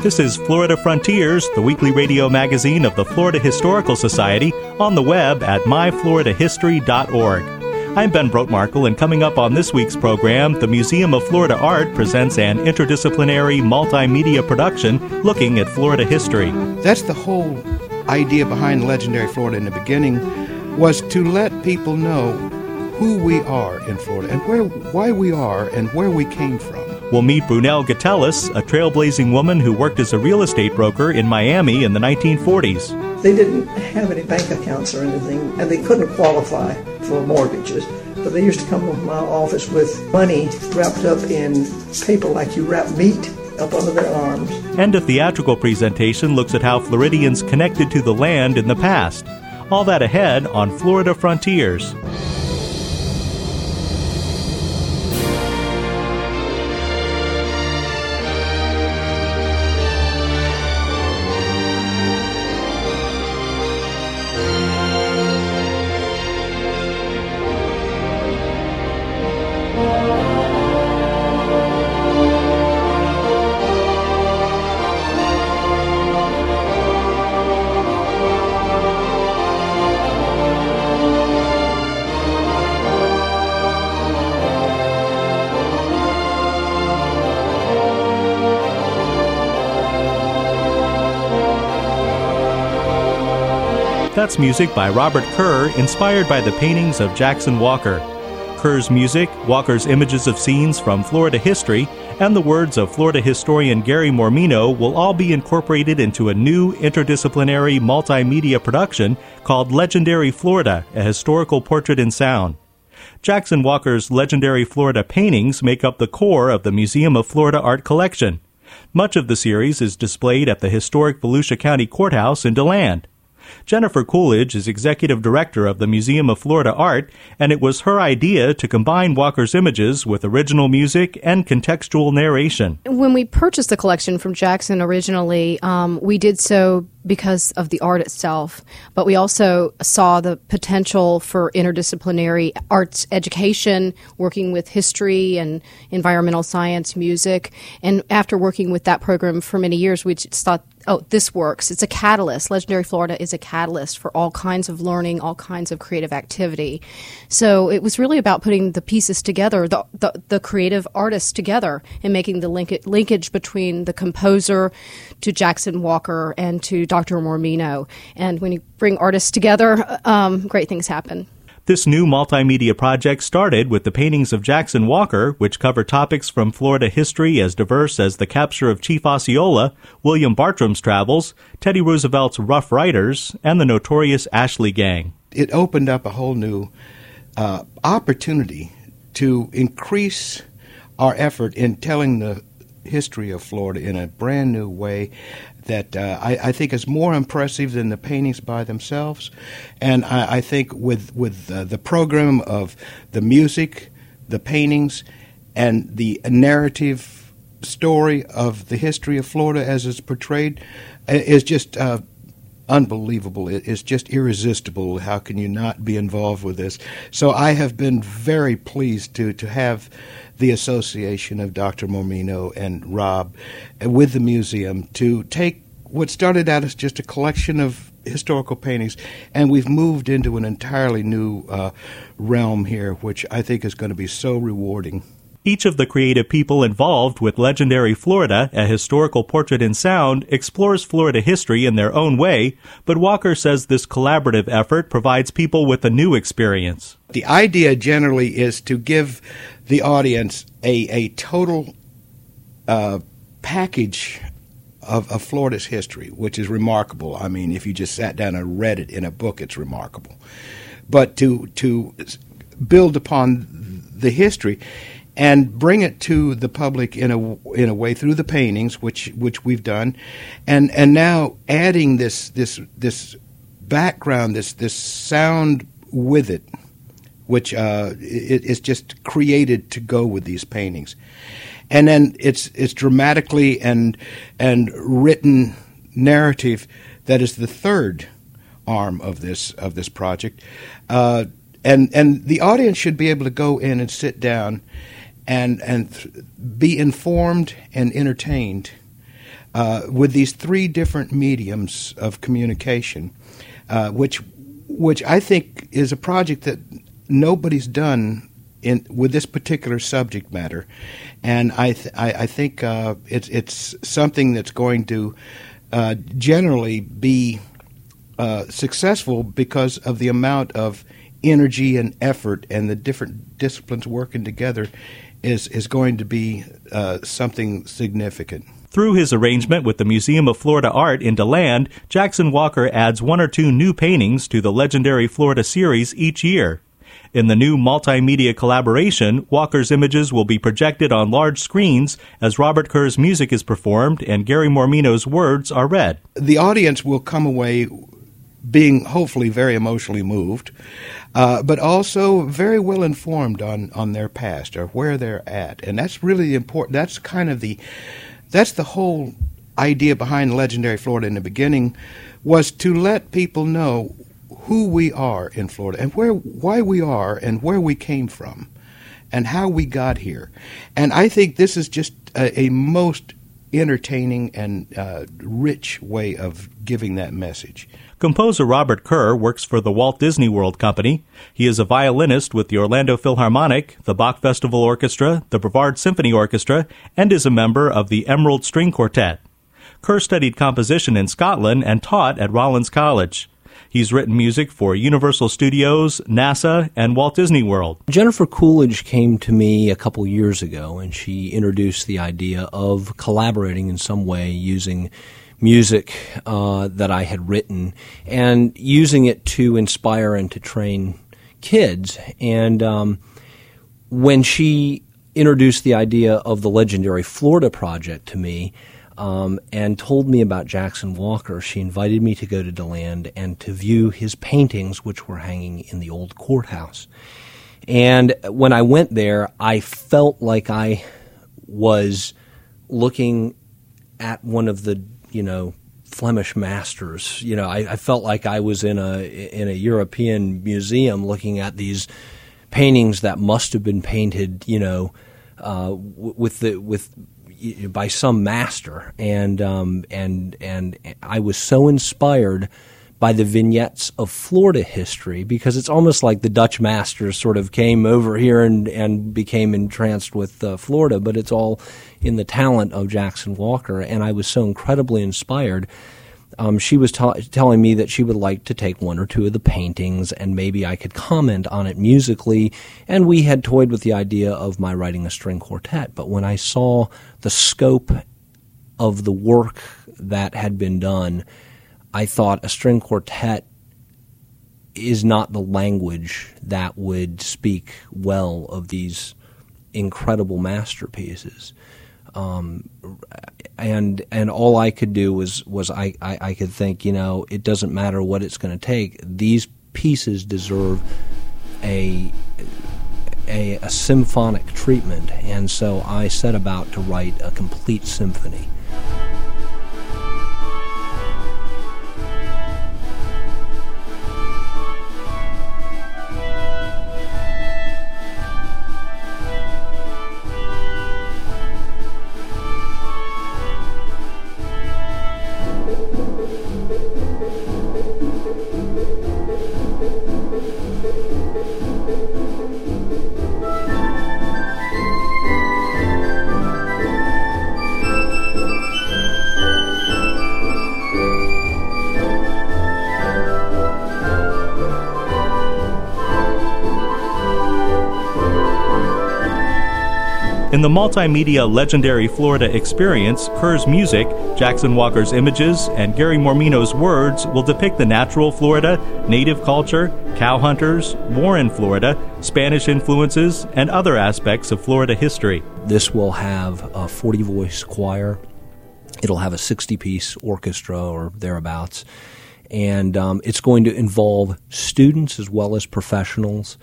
This is Florida Frontiers, the weekly radio magazine of the Florida Historical Society, on the web at myfloridahistory.org. I'm Ben Brotemarkle, and coming up on this week's program, the Museum of Florida Art presents an interdisciplinary multimedia production looking at Florida history. That's the whole idea behind Legendary Florida in the beginning was to let people know who we are in Florida and where why we are and where we came from. We'll meet Brunelle Gatellis, a trailblazing woman who worked as a real estate broker in Miami in the 1940s. They didn't have any bank accounts or anything, and they couldn't qualify for mortgages. But they used to come to my office with money wrapped up in paper like you wrap meat up under their arms. And a theatrical presentation looks at how Floridians connected to the land in the past. All that ahead on Florida Frontiers. That's music by Robert Kerr, inspired by the paintings of Jackson Walker. Kerr's music, Walker's images of scenes from Florida history, and the words of Florida historian Gary Mormino will all be incorporated into a new interdisciplinary multimedia production called Legendary Florida, a historical portrait in sound. Jackson Walker's legendary Florida paintings make up the core of the Museum of Florida art collection. Much of the series is displayed at the historic Volusia County Courthouse in DeLand. Jennifer Coolidge is executive director of the Museum of Florida Art, and it was her idea to combine Walker's images with original music and contextual narration. When we purchased the collection from Jackson originally, um, we did so because of the art itself, but we also saw the potential for interdisciplinary arts education, working with history and environmental science, music. And after working with that program for many years, we just thought, oh, this works. It's a catalyst. Legendary Florida is a catalyst for all kinds of learning, all kinds of creative activity. So it was really about putting the pieces together, the, the, the creative artists together, and making the link- linkage between the composer to Jackson Walker and to Dr. Mormino. And when you bring artists together, um, great things happen. This new multimedia project started with the paintings of Jackson Walker, which cover topics from Florida history as diverse as the capture of Chief Osceola, William Bartram's travels, Teddy Roosevelt's Rough Riders, and the notorious Ashley Gang. It opened up a whole new uh, opportunity to increase our effort in telling the history of Florida in a brand new way that uh, I, I, think is more impressive than the paintings by themselves. And I, I think with with uh, the program of the music, the paintings, and the narrative story of the history of Florida as it's portrayed is just. Uh, unbelievable. It's just irresistible. How can you not be involved with this? So I have been very pleased to to have the association of Dr. Mormino and Rob with the museum to take what started out as just a collection of historical paintings, and we've moved into an entirely new uh, realm here, which I think is going to be so rewarding. Each of the creative people involved with Legendary Florida, a historical portrait in sound, explores Florida history in their own way, but Walker says this collaborative effort provides people with a new experience. The idea generally is to give the audience a, a total uh, package of, of, Florida's history, which is remarkable. I mean, if you just sat down and read it in a book, it's remarkable. But to to build upon the history and bring it to the public in a in a way through the paintings, which which we've done, and and now adding this this this background, this this sound with it, which uh, it, it's just created to go with these paintings, and then it's it's dramatically and and written narrative that is the third arm of this of this project, uh, and and the audience should be able to go in and sit down and and th- be informed and entertained uh, with these three different mediums of communication, uh, which which I think is a project that nobody's done in with this particular subject matter, and I th- I, I, think uh, it's it's something that's going to uh, generally be uh, successful because of the amount of energy and effort and the different disciplines working together is is going to be uh, something significant. Through his arrangement with the Museum of Florida Art in DeLand, Jackson Walker adds one or two new paintings to the legendary Florida series each year. In the new multimedia collaboration, Walker's images will be projected on large screens as Robert Kerr's music is performed and Gary Mormino's words are read. The audience will come away being hopefully very emotionally moved, uh, but also very well informed on, on their past or where they're at. And that's really important. That's kind of the that's the whole idea behind legendary Florida in the beginning was to let people know who we are in Florida and where why we are and where we came from and how we got here. And I think this is just a, a most entertaining and uh, rich way of giving that message. Composer Robert Kerr works for the Walt Disney World Company. He is a violinist with the Orlando Philharmonic, the Bach Festival Orchestra, the Brevard Symphony Orchestra, and is a member of the Emerald String Quartet. Kerr studied composition in Scotland and taught at Rollins College. He's written music for Universal Studios, NASA, and Walt Disney World. Jennifer Coolidge came to me a couple years ago and she introduced the idea of collaborating in some way using music uh, that I had written and using it to inspire and to train kids. And um, when she introduced the idea of the legendary Florida Project to me um, and told me about Jackson Walker, she invited me to go to DeLand and to view his paintings, which were hanging in the old courthouse. And when I went there, I felt like I was looking at one of the you know Flemish masters. You know, I, I, felt like I was in a in a European museum looking at these paintings that must have been painted, you know, uh, with the with by some master, and um, and and I was so inspired by the vignettes of Florida history because it's almost like the Dutch masters sort of came over here and, and became entranced with uh, Florida, but it's all in the talent of Jackson Walker. And I was so incredibly inspired. Um, she was telling me that she would like to take one or two of the paintings and maybe I could comment on it musically. And we had toyed with the idea of my writing a string quartet. But when I saw the scope of the work that had been done, I thought a string quartet is not the language that would speak well of these incredible masterpieces. Um, and and all I could do was was I, I, I could think, you know, it doesn't matter what it's going to take. These pieces deserve a, a a symphonic treatment, and so I set about to write a complete symphony. In the multimedia legendary Florida experience, Kerr's music, Jackson Walker's images, and Gary Mormino's words will depict the natural Florida, native culture, cow hunters, war in Florida, Spanish influences, and other aspects of Florida history. This will have a 40 voice choir, it'll have a 60 piece orchestra or thereabouts, and um, it's going to involve students as well as professionals.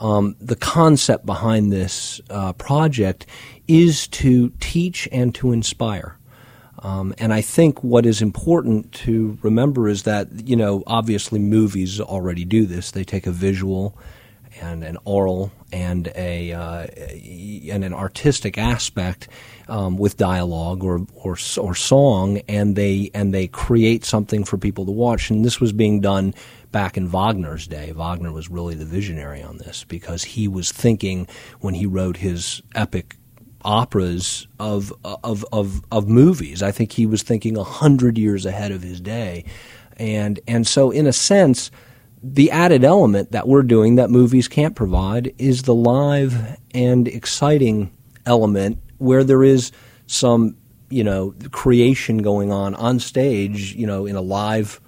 Um, the concept behind this uh, project is to teach and to inspire. Um, and I think what is important to remember is that, you know, obviously movies already do this. They take a visual and an oral and a uh, and an artistic aspect um, with dialogue or, or or song, and they and they create something for people to watch. And this was being done back in Wagner's day. Wagner was really the visionary on this because he was thinking when he wrote his epic operas of of of, of movies. I think he was thinking a hundred years ahead of his day, and and so in a sense, the added element that we're doing that movies can't provide is the live and exciting element where there is some you know creation going on on stage, you know, in a live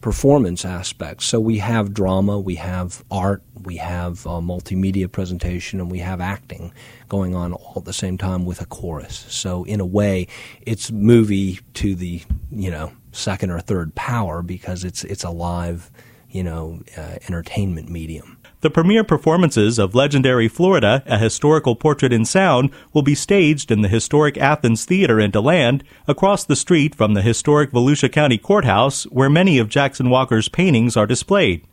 performance aspect So we have drama, we have art, we have uh, multimedia presentation, and we have acting going on all at the same time with a chorus. So in a way, it's movie to the you know second or third power because it's it's a live you know uh, entertainment medium. The premiere performances of Legendary Florida, a historical portrait in sound, will be staged in the historic Athens Theater in DeLand, across the street from the historic Volusia County Courthouse, where many of Jackson Walker's paintings are displayed.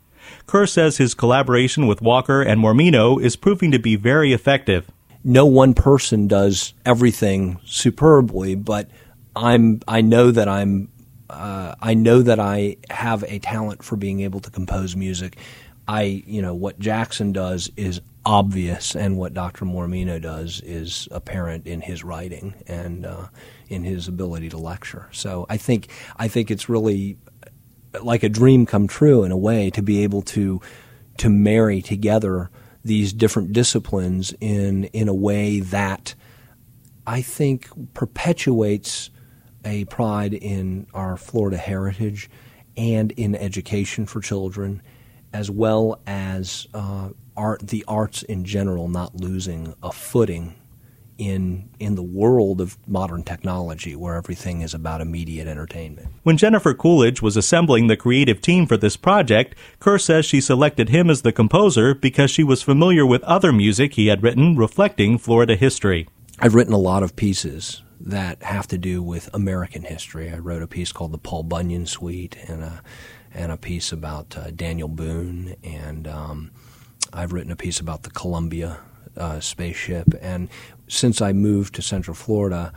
Kerr says his collaboration with Walker and Mormino is proving to be very effective. No one person does everything superbly, but I'm I know that I'm uh, I know that I have a talent for being able to compose music. I, you know, what Jackson does is obvious, and what Dr. Mormino does is apparent in his writing and uh, in his ability to lecture. So I think I think it's really like a dream come true in a way to be able to to marry together these different disciplines in in a way that I think perpetuates a pride in our Florida heritage and in education for children as well as uh, art, the arts in general not losing a footing in in the world of modern technology where everything is about immediate entertainment. When Jennifer Coolidge was assembling the creative team for this project, Kerr says she selected him as the composer because she was familiar with other music he had written reflecting Florida history. I've written a lot of pieces that have to do with American history. I wrote a piece called the Paul Bunyan Suite and a and a piece about uh, Daniel Boone, and um, I've written a piece about the Columbia uh, spaceship. And since I moved to Central Florida,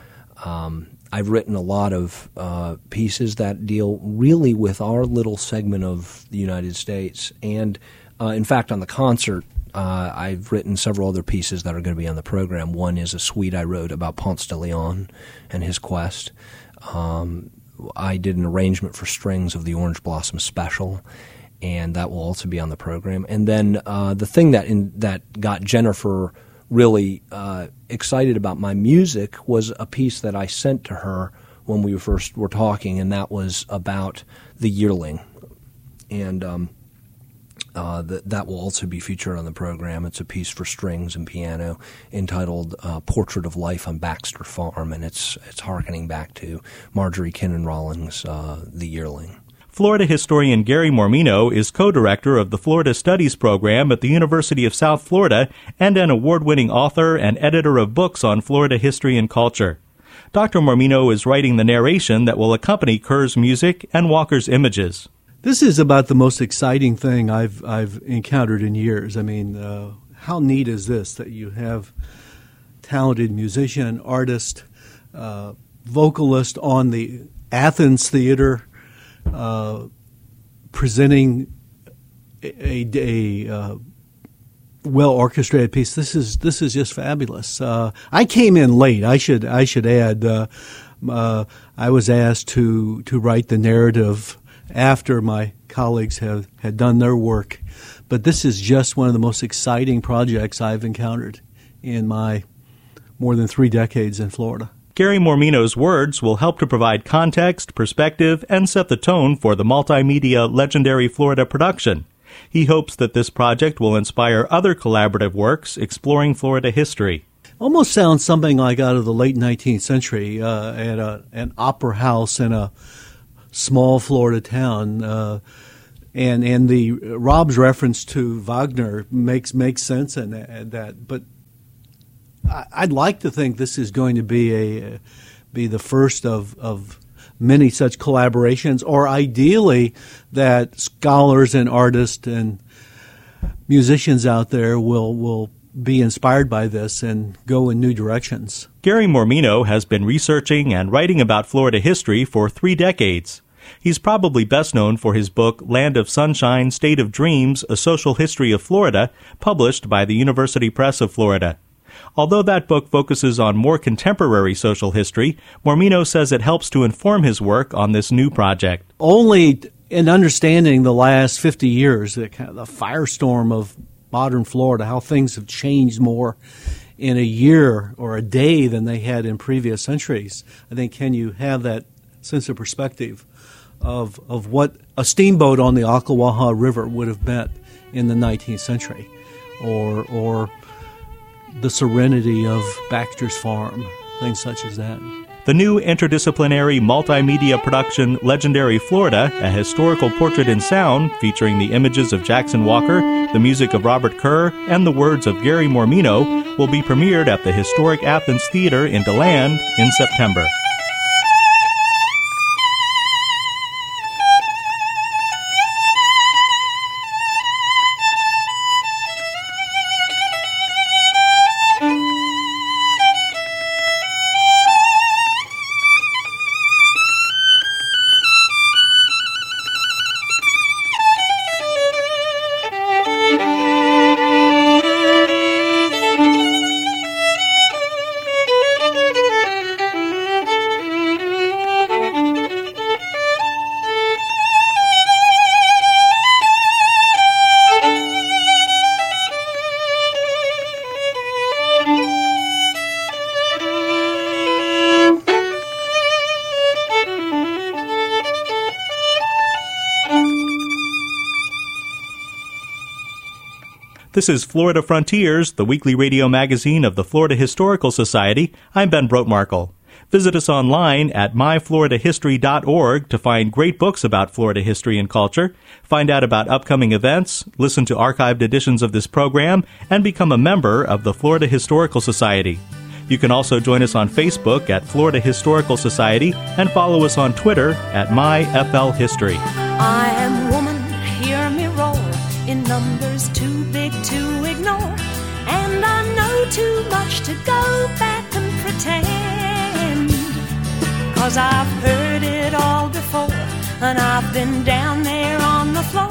um, I've written a lot of uh, pieces that deal really with our little segment of the United States. And uh, in fact, on the concert, uh, I've written several other pieces that are going to be on the program. One is a suite I wrote about Ponce de Leon and his quest. Um, I did an arrangement for strings of the Orange Blossom Special, and that will also be on the program. And then uh, the thing that in, that got Jennifer really uh, excited about my music was a piece that I sent to her when we first were talking, and that was about the yearling. And um, uh, that that will also be featured on the program. It's a piece for strings and piano entitled uh, "Portrait of Life on Baxter Farm," and it's it's harkening back to Marjorie Kinnan Rawlings' uh, "The Yearling." Florida historian Gary Mormino is co-director of the Florida Studies program at the University of South Florida and an award-winning author and editor of books on Florida history and culture. Dr. Mormino is writing the narration that will accompany Kerr's music and Walker's images. This is about the most exciting thing I've I've encountered in years. I mean, uh, how neat is this that you have talented musician, artist, uh, vocalist on the Athens Theater uh, presenting a, a, a uh, well orchestrated piece. This is this is just fabulous. Uh, I came in late. I should I should add. Uh, uh, I was asked to to write the narrative after my colleagues have had done their work. But this is just one of the most exciting projects I've encountered in my more than three decades in Florida. Gary Mormino's words will help to provide context, perspective, and set the tone for the multimedia Legendary Florida production. He hopes that this project will inspire other collaborative works exploring Florida history. Almost sounds something like out of the late 19th century uh, at a, an opera house in a small Florida town. Uh, and and the Rob's reference to Wagner makes makes sense in that, that but I'd like to think this is going to be a be the first of of many such collaborations, or ideally that scholars and artists and musicians out there will will be inspired by this and go in new directions. Gary Mormino has been researching and writing about Florida history for three decades. He's probably best known for his book Land of Sunshine, State of Dreams, A Social History of Florida, published by the University Press of Florida. Although that book focuses on more contemporary social history, Mormino says it helps to inform his work on this new project. Only in understanding the last 50 years, the, kind of the firestorm of modern Florida, how things have changed more in a year or a day than they had in previous centuries, I think can you have that sense of perspective of, of what a steamboat on the Ocklawaha River would have meant in the 19th century, or, or the serenity of Baxter's Farm, things such as that. The new interdisciplinary multimedia production Legendary Florida, a historical portrait in sound featuring the images of Jackson Walker, the music of Robert Kerr, and the words of Gary Mormino, will be premiered at the historic Athens Theater in DeLand in September. This is Florida Frontiers, the weekly radio magazine of the Florida Historical Society. I'm Ben Brotemarkle. Visit us online at myfloridahistory.org to find great books about Florida history and culture, find out about upcoming events, listen to archived editions of this program, and become a member of the Florida Historical Society. You can also join us on Facebook at Florida Historical Society and follow us on Twitter at MyFLHistory. I am woman, Cause I've heard it all before, and I've been down there on the floor.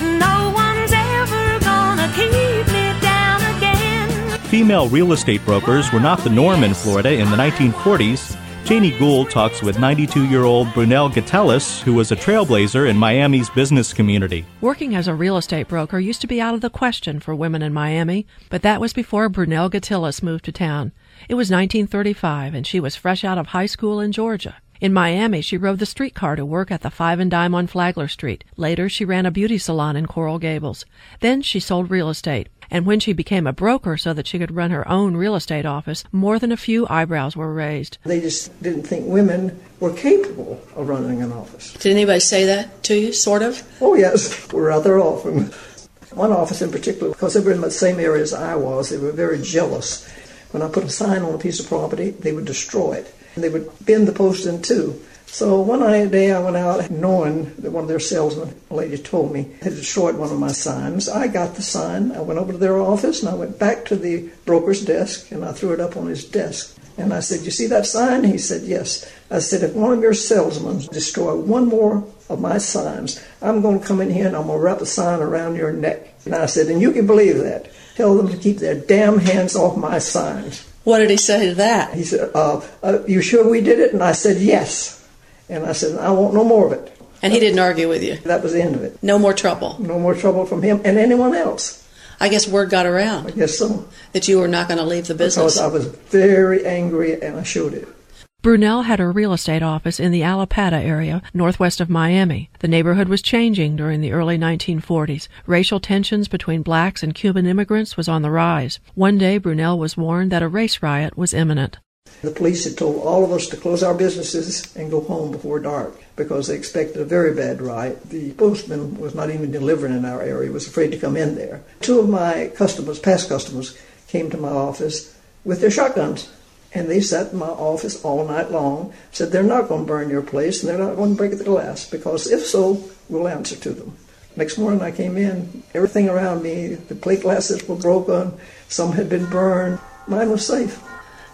No one's ever gonna keep me down again. Female real estate brokers were not the norm in Florida in the 1940s. Janie Gould talks with 92 year old Brunel Gatellis, who was a trailblazer in Miami's business community. Working as a real estate broker used to be out of the question for women in Miami, but that was before Brunel Gatellis moved to town. It was 1935, and she was fresh out of high school in Georgia. In Miami, she rode the streetcar to work at the Five and Dime on Flagler Street. Later, she ran a beauty salon in Coral Gables. Then she sold real estate. And when she became a broker so that she could run her own real estate office, more than a few eyebrows were raised. They just didn't think women were capable of running an office. Did anybody say that to you, sort of? Oh, yes, rather often. One office in particular, because they were in the same area as I was, they were very jealous. When I put a sign on a piece of property, they would destroy it. And they would bend the post in two. So one day I went out knowing that one of their salesmen, lady told me, had destroyed one of my signs. I got the sign. I went over to their office and I went back to the broker's desk and I threw it up on his desk. And I said, You see that sign? He said, Yes. I said, If one of your salesmen destroy one more of my signs, I'm going to come in here and I'm going to wrap a sign around your neck. And I said, And you can believe that. Tell them to keep their damn hands off my signs. What did he say to that? He said, uh, uh, You sure we did it? And I said, Yes. And I said, I want no more of it. And he didn't argue with you. That was the end of it. No more trouble. No more trouble from him and anyone else. I guess word got around I guess so. that you were not going to leave the business. Because business. I was very angry and I showed it. Brunel had a real estate office in the Allapattah area, northwest of Miami. The neighborhood was changing during the early 1940s. Racial tensions between blacks and Cuban immigrants was on the rise. One day, Brunel was warned that a race riot was imminent. The police had told all of us to close our businesses and go home before dark because they expected a very bad riot. The postman was not even delivering in our area, was afraid to come in there. Two of my customers, past customers, came to my office with their shotguns. And they sat in my office all night long, said they're not going to burn your place and they're not going to break the glass because if so, we'll answer to them. Next morning I came in, everything around me, the plate glasses were broken, some had been burned. Mine was safe.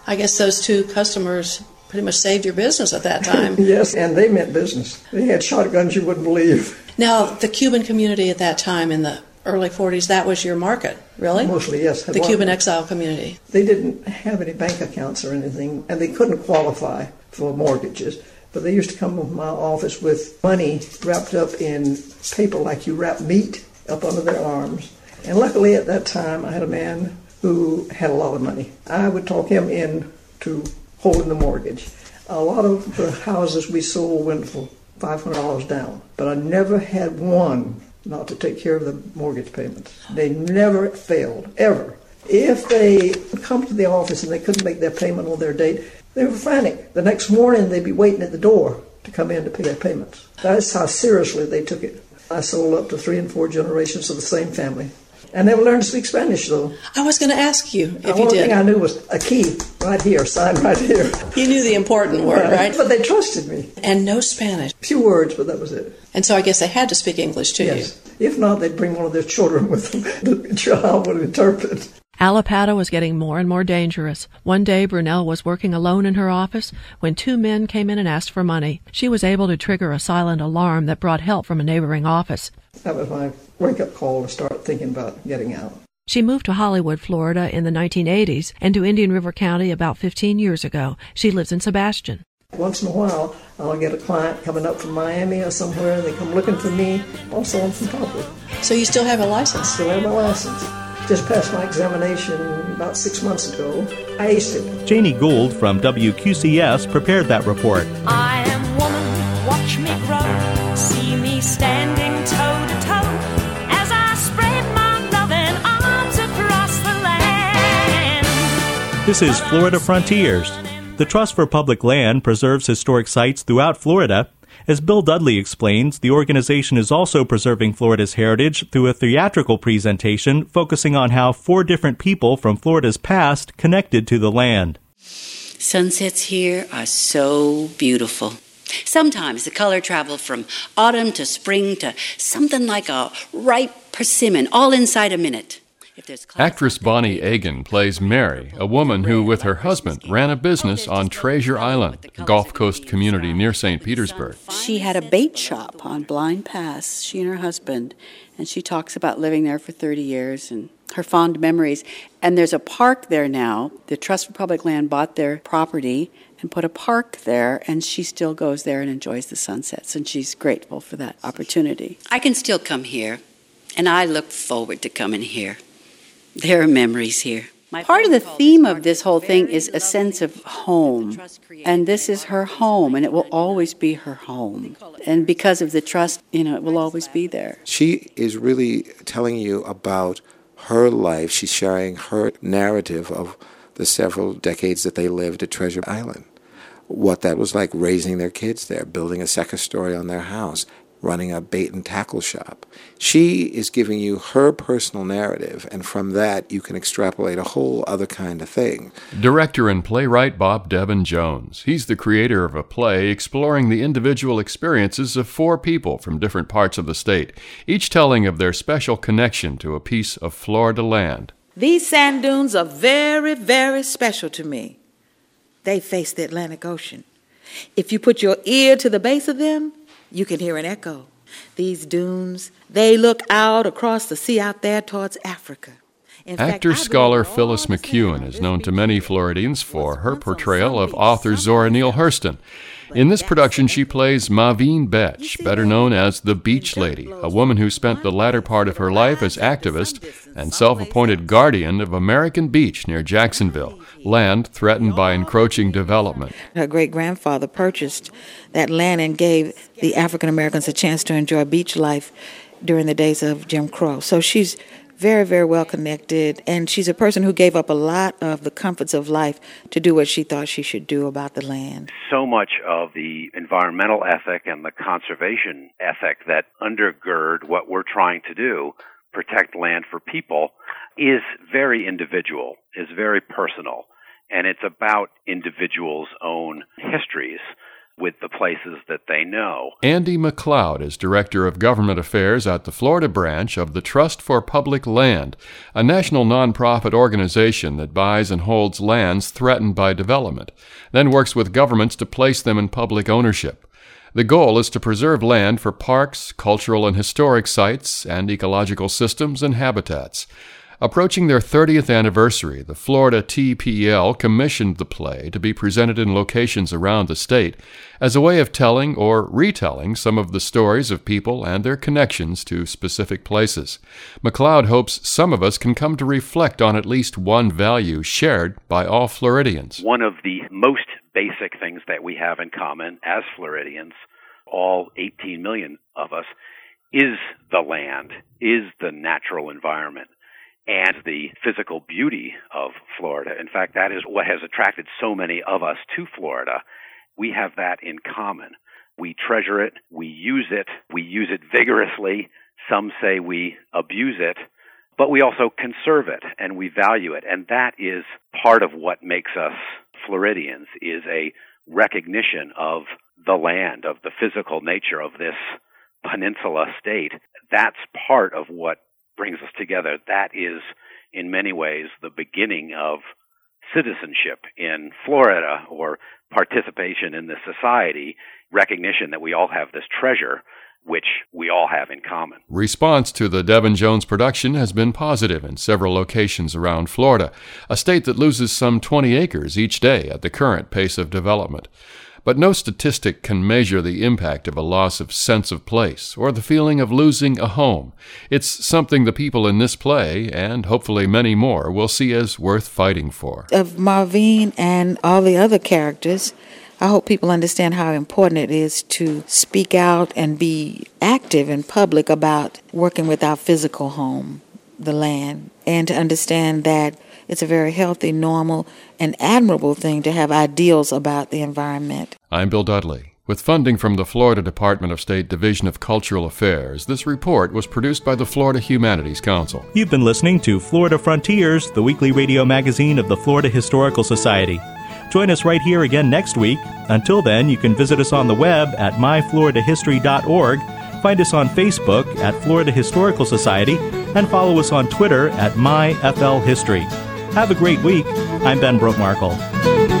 I guess those two customers pretty much saved your business at that time. Yes, and they meant business. They had shotguns you wouldn't believe. now, the Cuban community at that time in the early 40s, that was your market, really? Mostly, yes. The Cuban exile community. They didn't have any bank accounts or anything, and they couldn't qualify for mortgages. But they used to come to my office with money wrapped up in paper like you wrap meat up under their arms. And luckily at that time, I had a man who had a lot of money. I would talk him in to holding the mortgage. A lot of the houses we sold went for $500 down, but I never had one not to take care of the mortgage payments. They never failed, ever. If they come to the office and they couldn't make their payment on their date, they were frantic. The next morning they'd be waiting at the door to come in to pay their payments. That's how seriously they took it. I sold up to three and four generations of the same family. I never learned to speak Spanish, though. I was going to ask you if the you only did. thing I knew was a key right here, sign right here. You knew the important word, right? But they trusted me. And no Spanish. A few words, but that was it. And so I guess they had to speak English to Yes. If not, they'd bring one of their children with them. The child would interpret. Allapattah was getting more and more dangerous. One day, Brunel was working alone in her office when two men came in and asked for money. She was able to trigger a silent alarm that brought help from a neighboring office. That was my wake up call to start thinking about getting out. She moved to Hollywood, Florida in the 1980s and to Indian River County about 15 years ago. She lives in Sebastian. Once in a while, I'll get a client coming up from Miami or somewhere, and they come looking for me. Also, I'm from Poplar. you. So you still have a license. Still have my license. Just passed my examination about six months ago. I aced it. Janie Gould from WQCS prepared that report. I am woman, watch me grow. See me standing toe to toe as I spread my loving arms across the land. This is Florida Frontiers. The Trust for Public Land preserves historic sites throughout Florida. As Bill Dudley explains, the organization is also preserving Florida's heritage through a theatrical presentation focusing on how four different people from Florida's past connected to the land. Sunsets here are so beautiful. Sometimes the color travels from autumn to spring to something like a ripe persimmon, all inside a minute. If there's clouds Actress Bonnie Agan plays Mary, a woman who, with her husband, ran a business on Treasure Island, a Gulf Coast community near St. Petersburg. She had a bait shop on Blind Pass, she and her husband, and she talks about living there for 30 years and her fond memories. And there's a park there now. The Trust for Public Land bought their property and put a park there, and she still goes there and enjoys the sunsets, and she's grateful for that opportunity. I can still come here, and I look forward to coming here. There are memories here. Part of the theme of this whole thing is a sense of home. And this is her home, and it will always be her home. And because of the trust, you know, it will always be there. She is really telling you about her life. She's sharing her narrative of the several decades that they lived at Treasure Island. What that was like raising their kids there, building a second story on their house, running a bait and tackle shop. She is giving you her personal narrative, and from that, you can extrapolate a whole other kind of thing. Director and playwright Bob Devin Jones. He's the creator of a play exploring the individual experiences of four people from different parts of the state, each telling of their special connection to a piece of Florida land. These sand dunes are very, very special to me. They face the Atlantic Ocean. If you put your ear to the base of them, you can hear an echo. These dunes, they look out across the sea out there towards Africa. In fact, Actor I scholar Phyllis McEwen is known to many Floridians for her portrayal of author Zora Neale Hurston. In this production, she plays MaVynee Betsch, better known as the Beach Lady, a woman who spent the latter part of her life as activist and self appointed guardian of American Beach near Jacksonville, land threatened by encroaching development. Her great grandfather purchased that land and gave the African Americans a chance to enjoy beach life during the days of Jim Crow. So she's very, very well connected, and she's a person who gave up a lot of the comforts of life to do what she thought she should do about the land. So much of the environmental ethic and the conservation ethic that undergird what we're trying to do, protect land for people, is very individual, is very personal, and it's about individuals' own histories with the places that they know. Andy McLeod is Director of Government Affairs at the Florida branch of the Trust for Public Land, a national nonprofit organization that buys and holds lands threatened by development, then works with governments to place them in public ownership. The goal is to preserve land for parks, cultural and historic sites, and ecological systems and habitats. Approaching their 30th anniversary, the Florida TPL commissioned the play to be presented in locations around the state as a way of telling or retelling some of the stories of people and their connections to specific places. McLeod hopes some of us can come to reflect on at least one value shared by all Floridians. One of the most basic things that we have in common as Floridians, all 18 million of us, is the land, is the natural environment and the physical beauty of Florida. In fact, that is what has attracted so many of us to Florida. We have that in common. We treasure it, we use it, we use it vigorously. Some say we abuse it, but we also conserve it and we value it. And that is part of what makes us Floridians is a recognition of the land, of the physical nature of this peninsula state. That's part of what brings us together. That is, in many ways, the beginning of citizenship in Florida or participation in the society, recognition that we all have this treasure which we all have in common. Response to the Devin Jones production has been positive in several locations around Florida, a state that loses some 20 acres each day at the current pace of development. But no statistic can measure the impact of a loss of sense of place or the feeling of losing a home. It's something the people in this play, and hopefully many more, will see as worth fighting for. Of MaVynee and all the other characters, I hope people understand how important it is to speak out and be active in public about working with our physical home, the land, and to understand that it's a very healthy, normal, and admirable thing to have ideals about the environment. I'm Bill Dudley. With funding from the Florida Department of State Division of Cultural Affairs, this report was produced by the Florida Humanities Council. You've been listening to Florida Frontiers, the weekly radio magazine of the Florida Historical Society. Join us right here again next week. Until then, you can visit us on the web at myfloridahistory.org, find us on Facebook at Florida Historical Society, and follow us on Twitter at myflhistory. Have a great week. I'm Ben Brotemarkle.